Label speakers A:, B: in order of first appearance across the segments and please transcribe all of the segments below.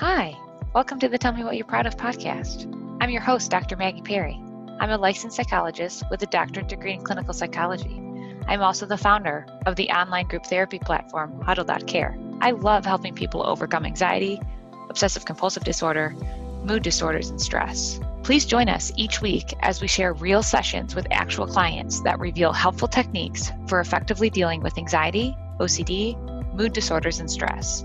A: Hi, welcome to the Tell Me What You're Proud of podcast. I'm your host, Dr. Maggie Perry. I'm a licensed psychologist with a doctorate degree in clinical psychology. I'm also the founder of the online group therapy platform, Huddle.care. I love helping people overcome anxiety, obsessive compulsive disorder, mood disorders, and stress. Please join us each week as we share real sessions with actual clients that reveal helpful techniques for effectively dealing with anxiety, OCD, mood disorders, and stress.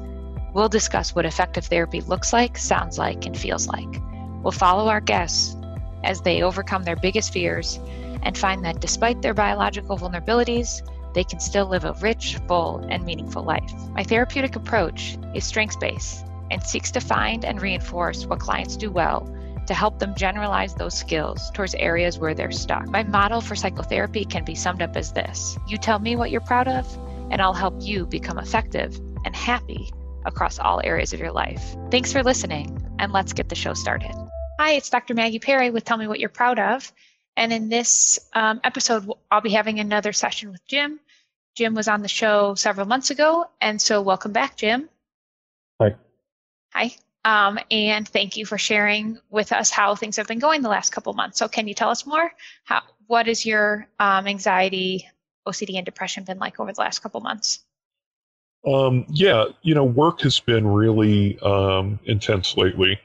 A: We'll discuss what effective therapy looks like, sounds like, and feels like. We'll follow our guests as they overcome their biggest fears and find that despite their biological vulnerabilities, they can still live a rich, full, and meaningful life. My therapeutic approach is strengths based and seeks to find and reinforce what clients do well to help them generalize those skills towards areas where they're stuck. My model for psychotherapy can be summed up as this You tell me what you're proud of, and I'll help you become effective and happy across all areas of your life. Thanks for listening, and let's get the show started. Hi, it's Dr. Maggie Perry with Tell Me What You're Proud of. And in this um, episode, I'll be having another session with Jim. Jim was on the show several months ago, and so welcome back, Jim.
B: Hi.
A: Hi. Um, and thank you for sharing with us how things have been going the last couple months. So, can you tell us more? How what is your um, anxiety, OCD, and depression been like over the last couple months?
B: Um, yeah, you know, work has been really um, intense lately,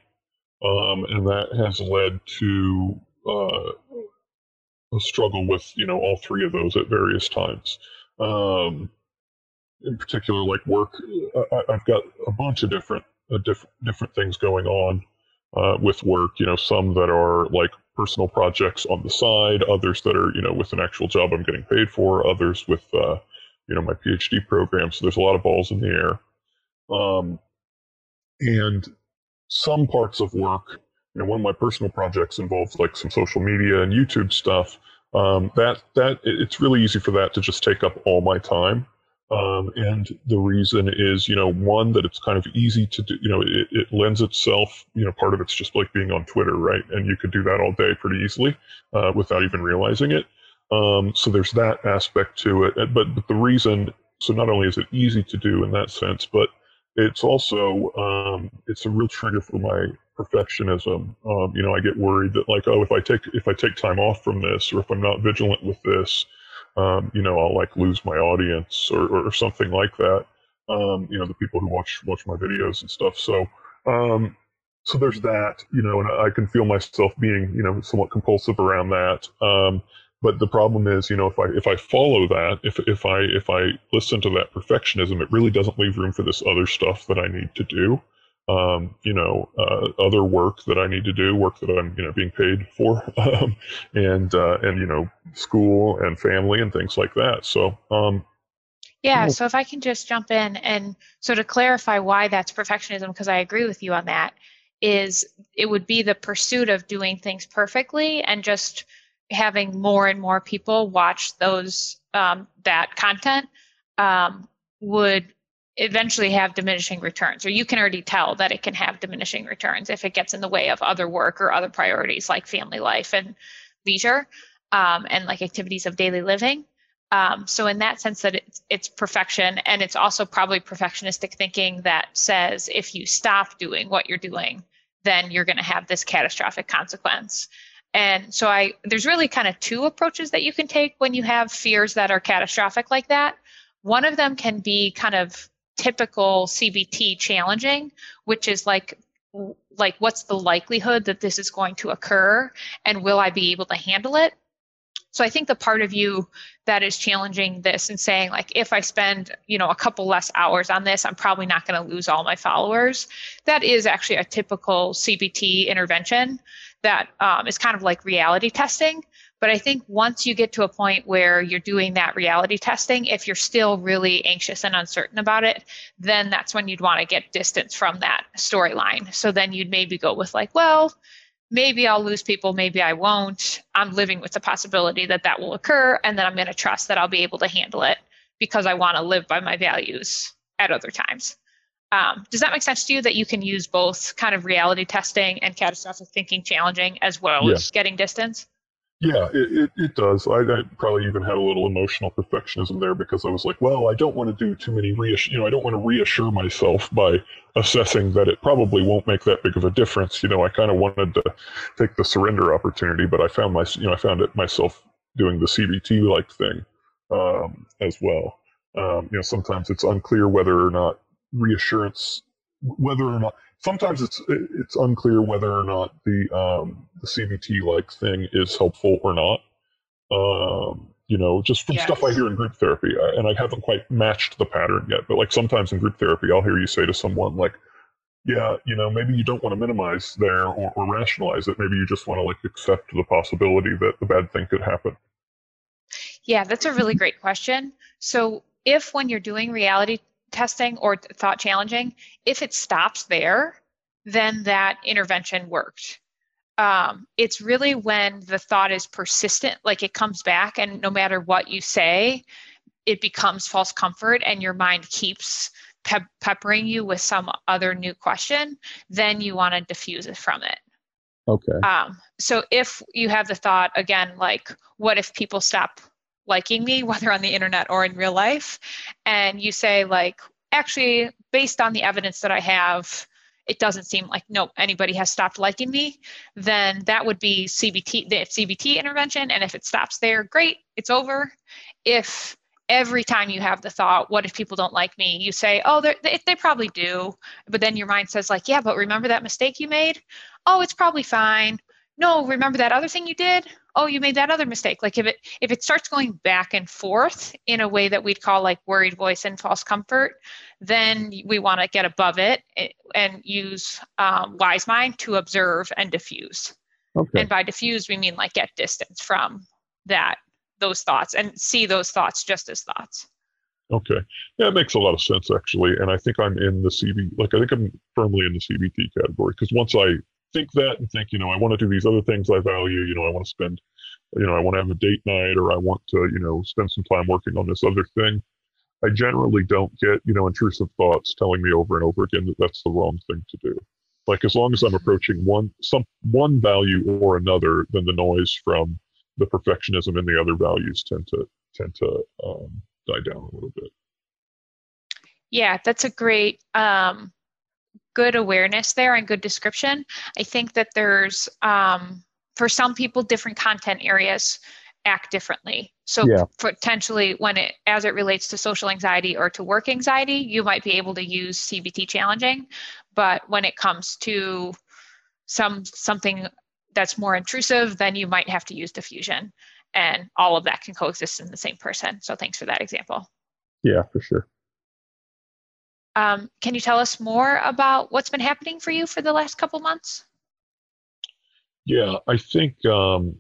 B: um, and that has led to uh, a struggle with you know all three of those at various times. Um, in particular, like work, I, have got a bunch of different uh, different things going on uh, with work. You know, some that are like personal projects on the side, others that are you know with an actual job I'm getting paid for, others with uh, you know my PhD program. So there's a lot of balls in the air. Um, and some parts of work, you know, one of my personal projects involves like some social media and YouTube stuff. Um, that that it's really easy for that to just take up all my time. Um, and the reason is, you know, one that it's kind of easy to do. You know, it, it, lends itself. You know, part of it's just like being on Twitter, right? And you could do that all day pretty easily uh, without even realizing it. Um, so there's that aspect to it. But, but the reason, so not only is it easy to do in that sense, but it's also um, it's a real trigger for my perfectionism. Um, you know, I get worried that like, oh, if I take if I take time off from this, or if I'm not vigilant with this, um, you know, I'll like lose my audience or, or something like that. Um, you know, the people who watch watch my videos and stuff. So um, so there's that, you know, and I can feel myself being, you know, somewhat compulsive around that. But the problem is you know if i if i follow that if if i if i listen to that perfectionism it really doesn't leave room for this other stuff that i need to do. Um, you know uh, other work that i need to do work that i'm you know being paid for um, and uh, and you know school and family and things like that. So um,
A: yeah so if i can just jump in and so to clarify why that's perfectionism because i agree with you on that is it would be the pursuit of doing things perfectly and just having more and more people watch those um, that content um, would eventually have diminishing returns or you can already tell that it can have diminishing returns if it gets in the way of other work or other priorities like family life and leisure um, and like activities of daily living. Um, so in that sense that it's, it's perfection and it's also probably perfectionistic thinking that says if you stop doing what you're doing then you're going to have this catastrophic consequence and so I there's really kind of two approaches that you can take when you have fears that are catastrophic like that. One of them can be kind of typical CBT challenging, which is like like what's the likelihood that this is going to occur and will I be able to handle it? So I think the part of you that is challenging this and saying like if I spend, you know, a couple less hours on this, I'm probably not going to lose all my followers. That is actually a typical CBT intervention that um, is kind of like reality testing. But I think once you get to a point where you're doing that reality testing, if you're still really anxious and uncertain about it, then that's when you'd want to get distance from that storyline. So then you'd maybe go with, like, well, maybe I'll lose people, maybe I won't. I'm living with the possibility that that will occur, and then I'm going to trust that I'll be able to handle it because I want to live by my values at other times. Um, does that make sense to you that you can use both kind of reality testing and catastrophic thinking challenging as well yeah. as getting distance?
B: Yeah, it, it, it does. I, I, probably even had a little emotional perfectionism there because I was like, well, I don't want to do too many reassure, you know, I don't want to reassure myself by assessing that it probably won't make that big of a difference. You know, I kind of wanted to take the surrender opportunity, but I found my, you know, I found it myself doing the CBT like thing um, as well. Um, you know, sometimes it's unclear whether or not reassurance, whether or not sometimes it's it's unclear whether or not the um, the CBT like thing is helpful or not. Um, you know, just from yes. stuff I hear in group therapy, I, and I haven't quite matched the pattern yet. But like sometimes in group therapy, I'll hear you say to someone like, "Yeah, you know, maybe you don't want to minimize there or, or rationalize it. Maybe you just want to like accept the possibility that the bad thing could happen."
A: Yeah, that's a really great question. So if when you're doing reality testing or thought challenging, if it stops there, then that intervention worked. Um, it's really when the thought is persistent, like it comes back, and no matter what you say, it becomes false comfort, and your mind keeps pe- peppering you with some other new question, then you want to defuse it from it.
B: Okay.
A: Um, so if you have the thought again, like, what if people stop liking me, whether on the internet or in real life, and you say, like, actually, based on the evidence that I have, it doesn't seem like no anybody has stopped liking me, then that would be CBT the CBT intervention. And if it stops there, great, it's over. If every time you have the thought, what if people don't like me? You say, oh, they, they probably do. But then your mind says, like, yeah, but remember that mistake you made? Oh, it's probably fine no remember that other thing you did oh you made that other mistake. Like if it if it starts going back and forth in a way that we'd call like worried voice and false comfort then we want to get above it eh, and use um, wise mind to observe and defuse. Okay. and by defuse we mean like get distance from that those thoughts and see those thoughts just as thoughts.
B: Okay. Yeah it makes a lot of sense actually and i think i'm in the cb like i think i'm firmly in the cbt category because once i think that and think, you know, I want to do these other things I value. You know, I want to spend, you know, I want to have a date night or I want to, you know, spend some time working on this other thing. I generally don't get, you know, intrusive thoughts telling me over and over again that that's the wrong thing to do. Like as long as I'm approaching one some one value or another, then the noise from the perfectionism and the other values tend to tend to um, die down a little bit.
A: Yeah, that's a great um, good awareness there and good description. I think that there's, um, for some people, different content areas act differently. So yeah. potentially when it as it relates to social anxiety or to work anxiety, you might be able to use CBT challenging, but when it comes to some something that's more intrusive, then you might have to use defusion. And all of that can coexist in the same person. So thanks for that example.
B: Yeah, for sure.
A: Um, can you tell us more about what's been happening for you for the last couple months?
B: Yeah, I think um,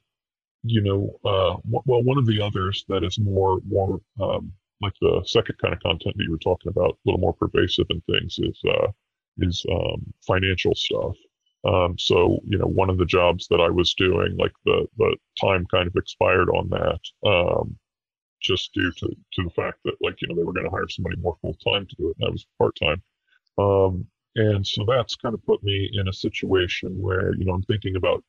B: you know. Uh, well, one of the others that is more more um, like the second kind of content that you were talking about, a little more pervasive in things, is uh, is um, financial stuff. Um, so you know, one of the jobs that I was doing, like the the time kind of expired on that. Just due to, to the fact that like you know they were going to hire somebody more full time to do it, and I was part time. Um, and so that's kind of put me in a situation where you know I'm thinking about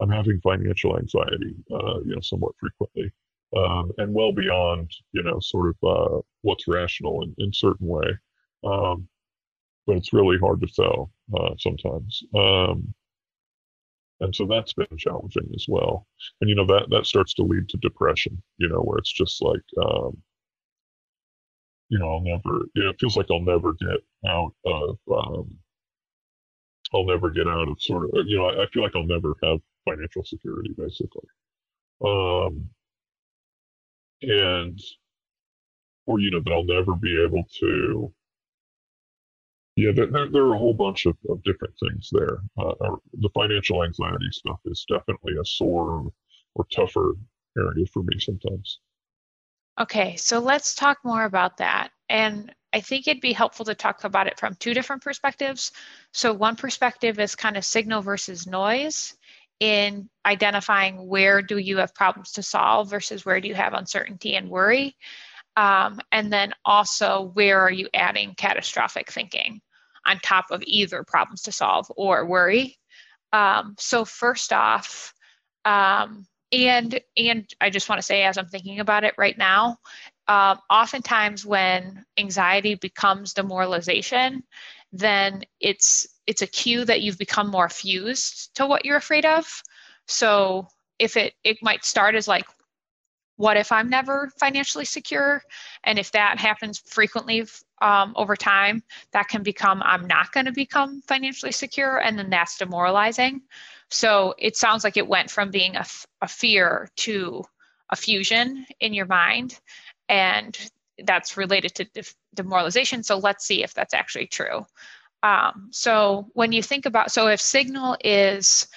B: I'm having financial anxiety, uh, you know, somewhat frequently, um, and well beyond you know sort of uh, what's rational in, in certain way. Um, but it's really hard to tell uh, sometimes. Um, and so that's been challenging as well. And you know that that starts to lead to depression you know where it's just like um you know i'll never you know, it feels like i'll never get out of um i'll never get out of sort of you know i, I feel like i'll never have financial security basically. Um and or you know that i'll never be able to yeah, there, there, are a whole bunch of, of different things there. Uh, the financial anxiety stuff is definitely a sore or tougher area for me sometimes.
A: Okay, so let's talk more about that. And I think it'd be helpful to talk about it from two different perspectives. So, one perspective is kind of signal versus noise in identifying where do you have problems to solve versus where do you have uncertainty and worry. Um, and then also, where are you adding catastrophic thinking on top of either problems to solve or worry? Um, so, first off, um, and and I just want to say, as I'm thinking about it right now, um, oftentimes when anxiety becomes demoralization, then it's it's a cue that you've become more fused to what you're afraid of. So if it it might start as like what if i'm never financially secure? And if that happens frequently um, over time that can become i'm not going to become financially secure and then that's demoralizing. So it sounds like it went from being a, a fear to a fusion in your mind and that's related to demoralization. So let's see if that's actually true. Um, so when you think about so if signal is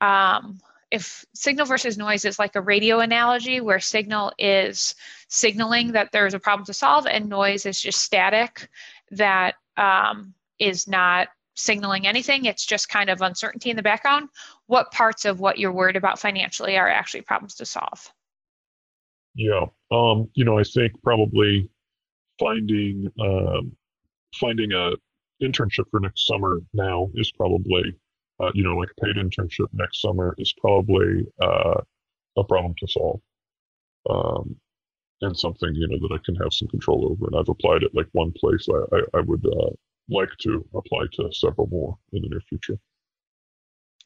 A: um, if signal versus noise is like a radio analogy where signal is signaling that there's a problem to solve and noise is just static that um, is not signaling anything. It's just kind of uncertainty in the background. What parts of what you're worried about financially are actually problems to solve?
B: Yeah um, you know i think probably finding um, finding a internship for next summer now is probably uh, you know, like a paid internship next summer is probably uh, a problem to solve. Um, and something, you know, that I can have some control over. And I've applied at like one place. I, I, I would uh, like to apply to several more in the near future.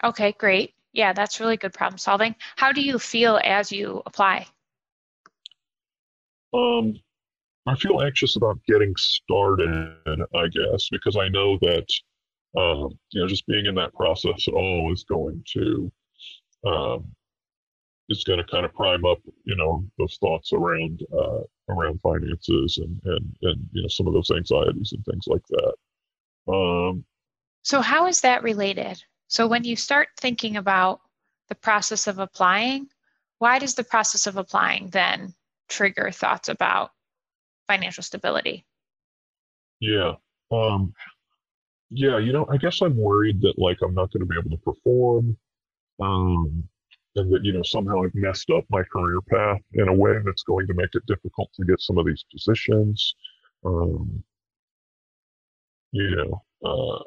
A: Okay, great. Yeah, that's really good problem solving. How do you feel as you apply?
B: Um, I feel anxious about getting started, I guess, because I know that um, you know, just being in that process at all is going to um, is going to kind of prime up, you know, those thoughts around uh, around finances and and and you know some of those anxieties and things like that. Um,
A: so how is that related? So when you start thinking about the process of applying, why does the process of applying then trigger thoughts about financial stability?
B: Yeah. Um, yeah, you know, I guess I'm worried that like I'm not going to be able to perform, um, and that you know somehow I've messed up my career path in a way that's going to make it difficult to get some of these positions. Um, you know, uh,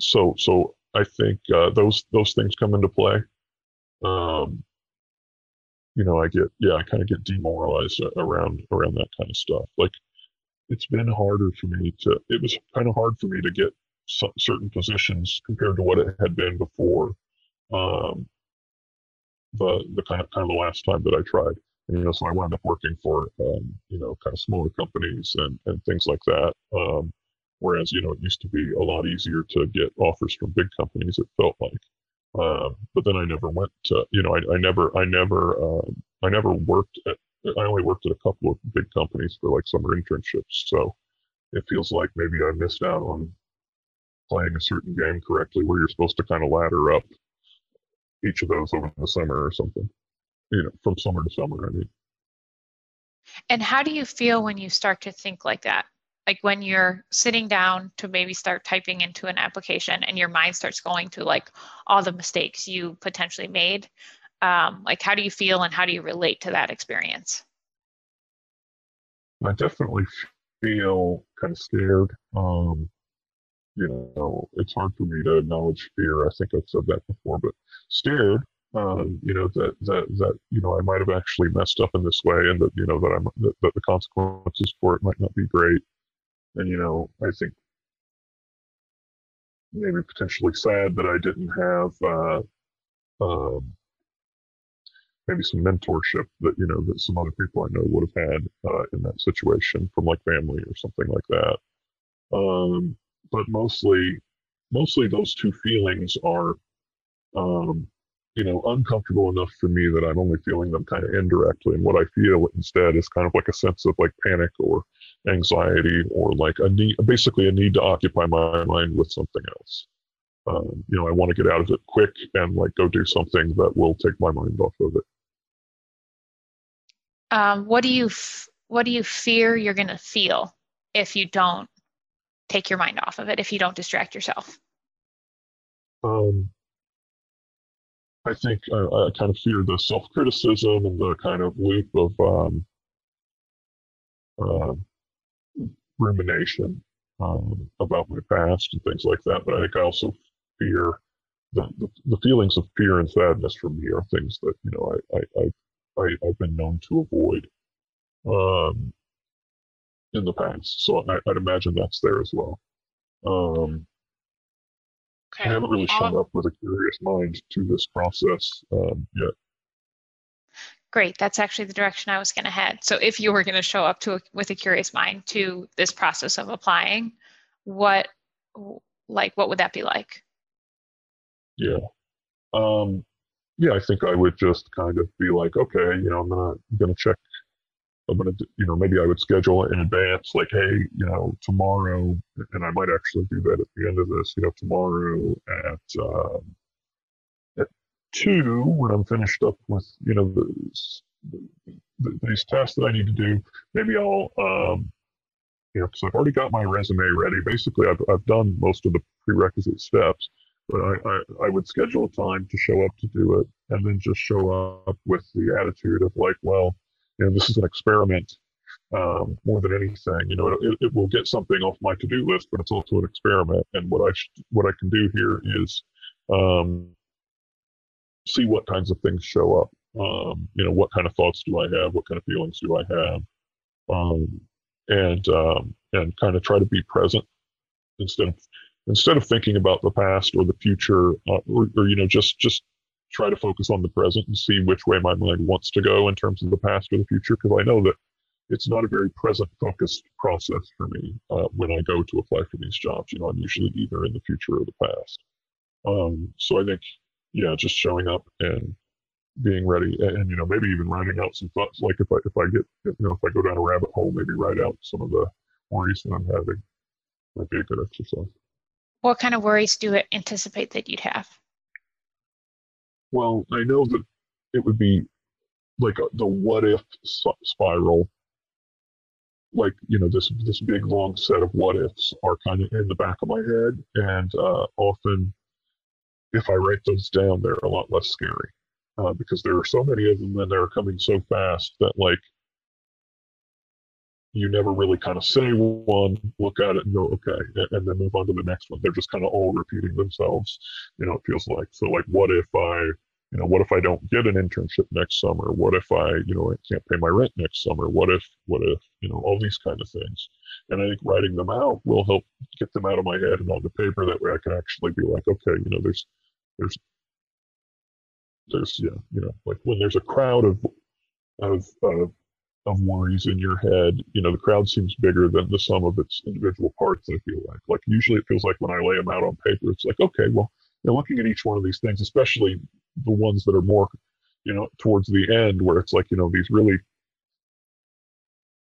B: so so I think uh, those those things come into play. Um, you know, I get yeah, I kind of get demoralized around around that kind of stuff. Like it's been harder for me to. It was kind of hard for me to get certain positions compared to what it had been before. Um, the the kind of kind of the last time that I tried. And, you know, so I wound up working for um, you know kind of smaller companies and and things like that. Um, whereas you know it used to be a lot easier to get offers from big companies. It felt like. Um, but then I never went to you know I, I never I never um, I never worked at I only worked at a couple of big companies for like summer internships. So it feels like maybe I missed out on playing a certain game correctly where you're supposed to kind of ladder up each of those over the summer or something. You know from summer to summer i mean.
A: And how do you feel when you start to think like that? Like when you're sitting down to maybe start typing into an application and your mind starts going to like all the mistakes you potentially made um, like how do you feel and how do you relate to that experience?
B: I definitely feel kind of scared um, you know, it's hard for me to acknowledge fear. I think I've said that before, but scared, um, you know, that, that, that, you know, I might have actually messed up in this way and that, you know, that I'm, that, that the consequences for it might not be great. And, you know, I think maybe potentially sad that I didn't have, uh, um, maybe some mentorship that, you know, that some other people I know would have had, uh, in that situation from like family or something like that. Um, but mostly, mostly those two feelings are, um, you know, uncomfortable enough for me that I'm only feeling them kind of indirectly. And what I feel instead is kind of like a sense of like panic or anxiety or like a need, basically a need to occupy my mind with something else. Um, you know, I want to get out of it quick and like go do something that will take my mind off of it.
A: Um, what do you f- what do you fear you're going to feel if you don't take your mind off of it if you don't distract yourself?
B: Um, I think I, I kind of fear the self criticism and the kind of loop of um, uh, rumination um, about my past and things like that. But I think I also fear the, the, the feelings of fear and sadness for me are things that you know I I, I, I have been known to avoid um, in the past. So I, would imagine that's there as well. Um, okay. I haven't really shown up with a curious mind to this process um, yet.
A: Great, that's actually the direction I was going to head. So if you were going to show up to a, with a curious mind to this process of applying, what like what would that be like?
B: Yeah. Um, yeah, I think I would just kind of be like, okay, you know, I'm gonna I'm gonna check. I'm gonna, you know, maybe I would schedule it in advance, like, hey, you know, tomorrow, and I might actually do that at the end of this. You know, tomorrow at um, at two when I'm finished up with, you know, the, the, these tests that I need to do. Maybe I'll, um, you know, because I've already got my resume ready. Basically, I've I've done most of the prerequisite steps but I, I, I, would schedule a time to show up to do it and then just show up with the attitude of like, well, you know, this is an experiment um, more than anything. You know, it, it will get something off my to-do list, but it's also an experiment. And what I sh- what I can do here is um, see what kinds of things show up. Um, you know, what kind of thoughts do I have? What kind of feelings do I have? Um, and um, and kind of try to be present instead of instead of thinking about the past or the future, uh, or, or, you know, just just try to focus on the present and see which way my mind wants to go in terms of the past or the future. Because I know that it's not a very present focused process for me uh, when I go to apply for these jobs. You know, I'm usually either in the future or the past. Um, so I think, yeah, just showing up and being ready, and, and, you know, maybe even writing out some thoughts. Like if I if I get you know if I go down a rabbit hole, maybe write out some of the worries that I'm having. Might be a good exercise.
A: What kind of worries do you anticipate that you'd have?
B: Well, I know that it would be like a, the what if spiral. Like you know, this this big long set of what ifs are kind of in the back of my head, and uh, often, if I write those down, they're a lot less scary uh, because there are so many of them, and they're coming so fast that like you never really kind of say one, look at it and go, okay, and, and, then move on to the next one. They're just kind of all repeating themselves. You know, it feels like, so like, what if I, you know, what if I don't get an internship next summer? What if I, you know, I can't pay my rent next summer? What if, what if, you know, all these kind of things. And I think writing them out will help get them out of my head and on the paper. That way I can actually be like, okay, you know, there's, there's, there's, yeah, you know, like when there's a crowd of, of, of worries in your head, you know, the crowd seems bigger than the sum of its individual parts, I feel like. Like usually it feels like when I lay them out on paper, it's like, okay, well, you know, looking at each one of these things, especially the ones that are more, you know, towards the end where it's like, you know, these really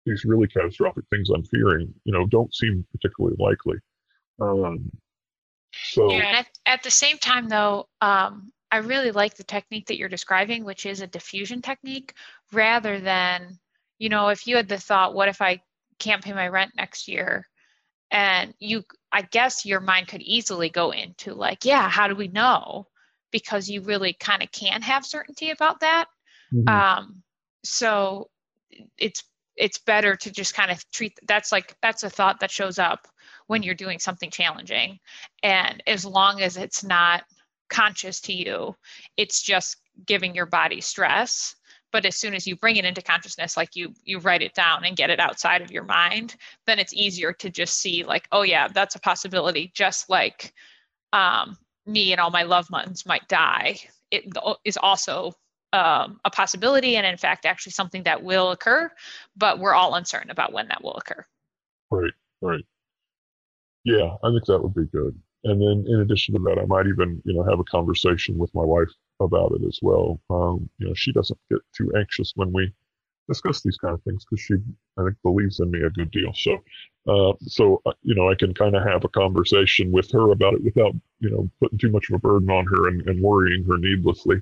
B: these really catastrophic things I'm fearing, you know, don't seem particularly likely. Um, so
A: yeah, at, at, the same time though, um, I really like the technique that you're describing, which is a defusion technique rather than you know, if you had the thought, what if I can't pay my rent next year? And you, I guess your mind could easily go into like, yeah, how do we know? Because you really kind of can have certainty about that. Mm-hmm. Um, so it's it's better to just kind of treat that's like that's a thought that shows up when you're doing something challenging and as long as it's not conscious to you it's just giving your body stress but as soon as you bring it into consciousness like you you write it down and get it outside of your mind then it's easier to just see like oh yeah that's a possibility just like um, me and all my loved ones might die it is also um, a possibility and in fact actually something that will occur but we're all uncertain about when that will occur.
B: Right right. Yeah i think that would be good. And then in addition to that i might even you know have a conversation with my wife about it as well. Um, you know, she doesn't get too anxious when we discuss these kind of things because she, I think, believes in me a good deal. So, uh, so uh, you know, I can kind of have a conversation with her about it without, you know, putting too much of a burden on her and, and worrying her needlessly.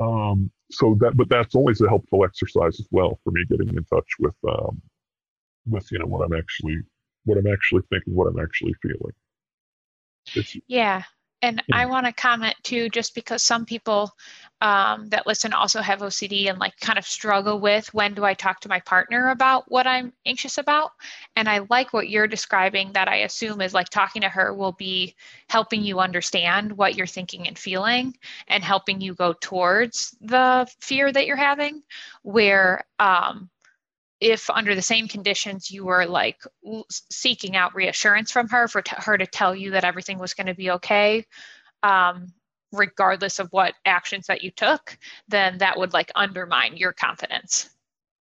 B: Um, so that, but that's always a helpful exercise as well for me getting in touch with, um, with you know what I'm actually, what I'm actually thinking, what I'm actually feeling.
A: It's, yeah, And I want to comment too, just because some people um, that listen also have OCD and like kind of struggle with when do I talk to my partner about what I'm anxious about. And I like what you're describing that I assume is like talking to her will be helping you understand what you're thinking and feeling and helping you go towards the fear that you're having. Where um, if under the same conditions you were like seeking out reassurance from her for her to tell you that everything was going to be okay um, regardless of what actions that you took then that would like undermine your confidence.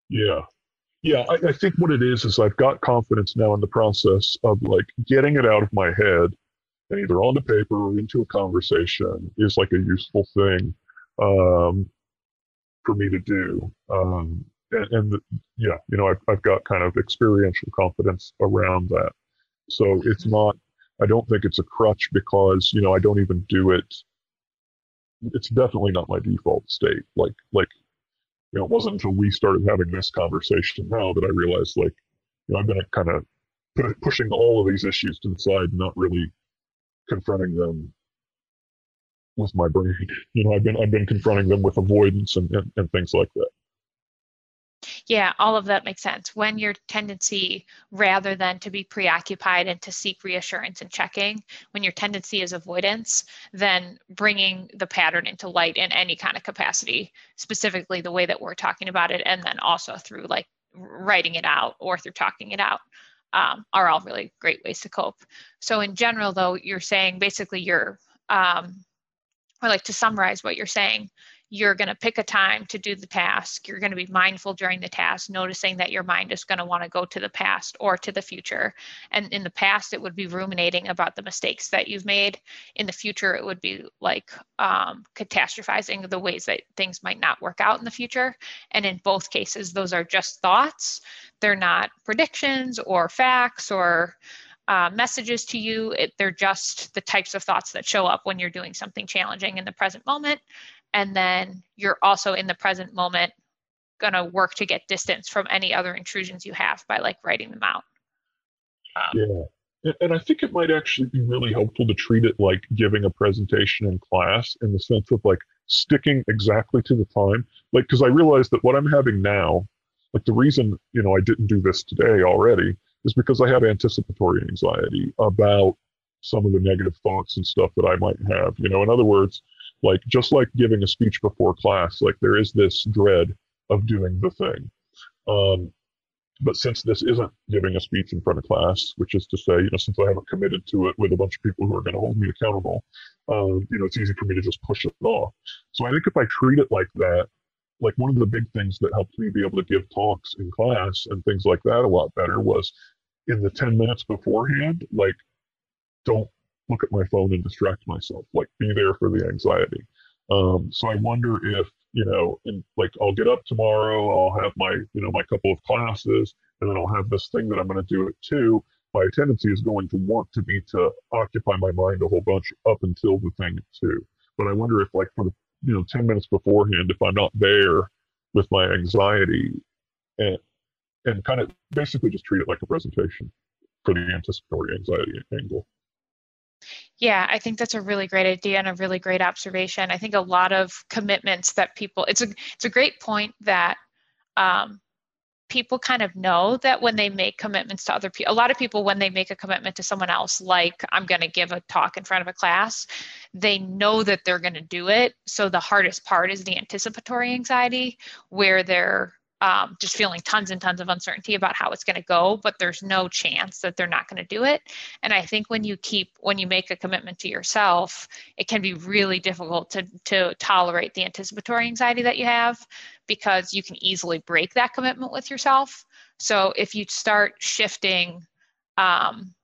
B: Yeah. Yeah I, I think what it is is i've got confidence now in the process of like getting it out of my head and either on the paper or into a conversation is like a useful thing um, for me to do. Um, and, and the, yeah, you know, I've, I've got kind of experiential confidence around that. So it's mm-hmm. not, I don't think it's a crutch because, you know, I don't even do it. It's definitely not my default state. Like, like, you know, it wasn't until we started having this conversation now that I realized, like, you know, I've been kind of pushing all of these issues to the side, not really confronting them with my brain. You know, I've been I've been confronting them with avoidance and, and, and things like that.
A: Yeah, all of that makes sense. When your tendency, rather than to be preoccupied and to seek reassurance and checking, when your tendency is avoidance, then bringing the pattern into light in any kind of capacity, specifically the way that we're talking about it, and then also through like writing it out or through talking it out. Um, are all really great ways to cope. So in general, though, you're saying basically you're, um, or like to summarize what you're saying, you're going to pick a time to do the task. You're going to be mindful during the task, noticing that your mind is going to want to go to the past or to the future. And in the past, it would be ruminating about the mistakes that you've made. In the future, it would be like um, catastrophizing the ways that things might not work out in the future. And in both cases, those are just thoughts. They're not predictions or facts or uh, messages to you. It, they're just the types of thoughts that show up when you're doing something challenging in the present moment and then you're also in the present moment going to work to get distance from any other intrusions you have by like writing them out.
B: Um, yeah. And i think it might actually be really helpful to treat it like giving a presentation in class in the sense of like sticking exactly to the time. Like because i realize that what i'm having now like the reason you know i didn't do this today already is because i have anticipatory anxiety about some of the negative thoughts and stuff that i might have you know? In other words like just like giving a speech before class like there is this dread of doing the thing. Um, but since this isn't giving a speech in front of class which is to say you know since i haven't committed to it with a bunch of people who are going to hold me accountable um, you know it's easy for me to just push it off. So i think if i treat it like that like one of the big things that helped me be able to give talks in class and things like that a lot better was in the 10 minutes beforehand like don't look at my phone and distract myself, like be there for the anxiety. Um, so I wonder if, you know, and like I'll get up tomorrow, I'll have my, you know, my couple of classes, and then I'll have this thing that I'm going to do it too. My tendency is going to want to be to occupy my mind a whole bunch up until the thing too. But I wonder if, like, for the, you know, 10 minutes beforehand, if I'm not there with my anxiety and, and kind of basically just treat it like a presentation for the anticipatory anxiety angle.
A: Yeah, I think that's a really great idea and a really great observation. I think a lot of commitments that people it's a it's a great point that um, people kind of know that when they make commitments to other people, a lot of people when they make a commitment to someone else, like I'm going to give a talk in front of a class, they know that they're going to do it. So the hardest part is the anticipatory anxiety, where they're um, just feeling tons and tons of uncertainty about how it's going to go, but there's no chance that they're not going to do it. And I think when you keep, when you make a commitment to yourself, it can be really difficult to, to tolerate the anticipatory anxiety that you have because you can easily break that commitment with yourself. So if you start shifting um,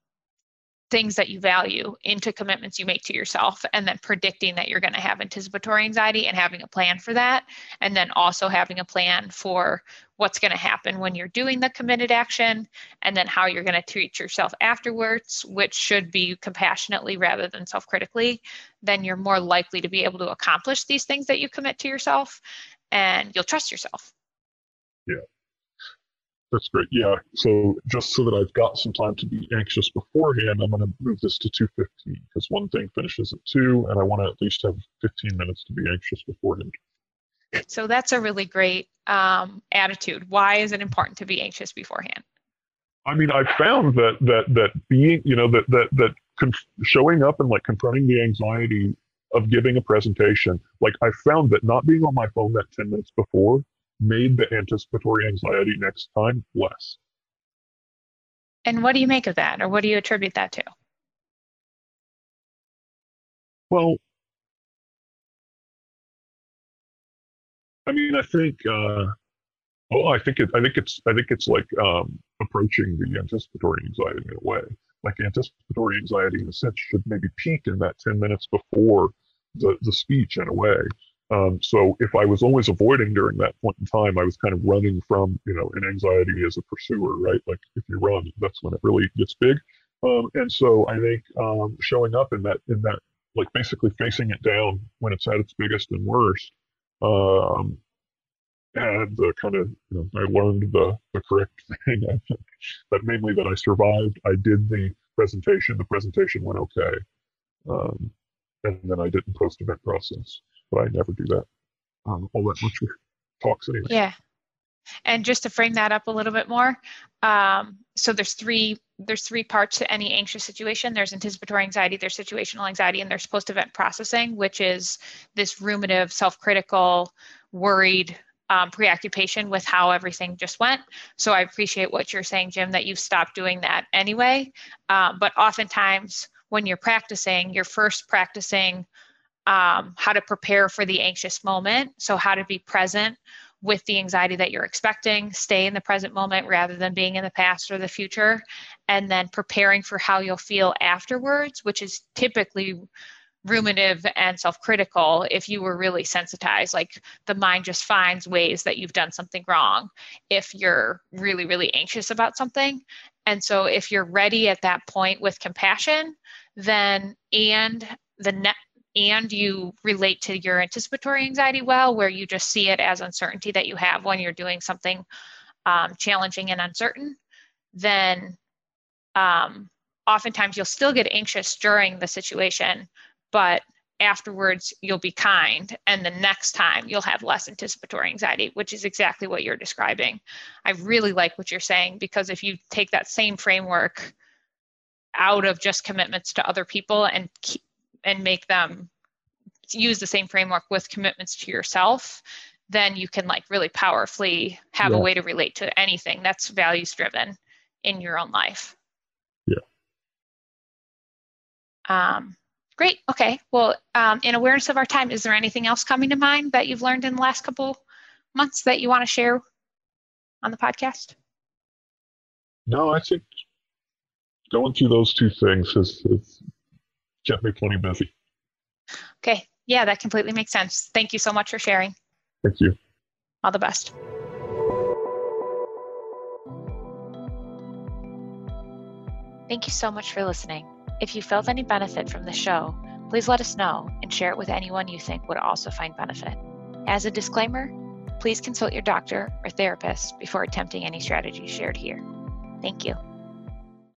A: things that you value into commitments you make to yourself and then predicting that you're going to have anticipatory anxiety and having a plan for that and then also having a plan for what's going to happen when you're doing the committed action and then how you're going to treat yourself afterwards which should be compassionately rather than self-critically then you're more likely to be able to accomplish these things that you commit to yourself and you'll trust yourself.
B: Yeah That's great. Yeah. So just so that I've got some time to be anxious beforehand, I'm going to move this to 2:15 because one thing finishes at two, and I want to at least have 15 minutes to be anxious beforehand.
A: So that's a really great um, attitude. Why is it important to be anxious beforehand?
B: I mean, I found that that that being, you know, that that that conf- showing up and like confronting the anxiety of giving a presentation, like I found that not being on my phone that 10 minutes before made the anticipatory anxiety next time less.
A: And what do you make of that, or what do you attribute that to?
B: Well, I mean, I think, uh, oh, I think it, I think it's, I think it's like um, approaching the anticipatory anxiety in a way. Like anticipatory anxiety, in a sense, should maybe peak in that 10 minutes before the, the speech in a way. Um, so if I was always avoiding during that point in time, I was kind of running from, you know, an anxiety as a pursuer, right? Like if you run, that's when it really gets big. Um, and so I think um, showing up in that, in that, like basically facing it down when it's at its biggest and worst, um, and the kind of, you know, I learned the, the correct thing. That mainly that I survived. I did the presentation. The presentation went okay. Um, and then I didn't post event process but I never do that um, all that much talks anyway.
A: Yeah. And just to frame that up a little bit more, um, so there's three there's three parts to any anxious situation. There's anticipatory anxiety, there's situational anxiety, and there's post-event processing, which is this ruminative, self-critical, worried um, preoccupation with how everything just went. So I appreciate what you're saying, Jim, that you've stopped doing that anyway. Um, but oftentimes when you're practicing, you're first practicing um, how to prepare for the anxious moment. So, how to be present with the anxiety that you're expecting, stay in the present moment rather than being in the past or the future, and then preparing for how you'll feel afterwards, which is typically ruminative and self critical if you were really sensitized. Like the mind just finds ways that you've done something wrong if you're really, really anxious about something. And so, if you're ready at that point with compassion, then and the net and you relate to your anticipatory anxiety well, where you just see it as uncertainty that you have when you're doing something um, challenging and uncertain, then um, oftentimes you'll still get anxious during the situation, but afterwards you'll be kind and the next time you'll have less anticipatory anxiety which is exactly what you're describing. I really like what you're saying because if you take that same framework out of just commitments to other people and keep, and make them use the same framework with commitments to yourself then you can like really powerfully have yeah. a way to relate to anything that's values driven in your own life.
B: Yeah.
A: Um, great. Okay. Well um, in awareness of our time is there anything else coming to mind that you've learned in the last couple months that you want to share on the podcast?
B: No i think going through those two things has, has me plenty busy.
A: Okay. Yeah, that completely makes sense. Thank you so much for sharing.
B: Thank you.
A: All the best. Thank you so much for listening. If you felt any benefit from the show, please let us know and share it with anyone you think would also find benefit. As a disclaimer, please consult your doctor or therapist before attempting any strategies shared here. Thank you.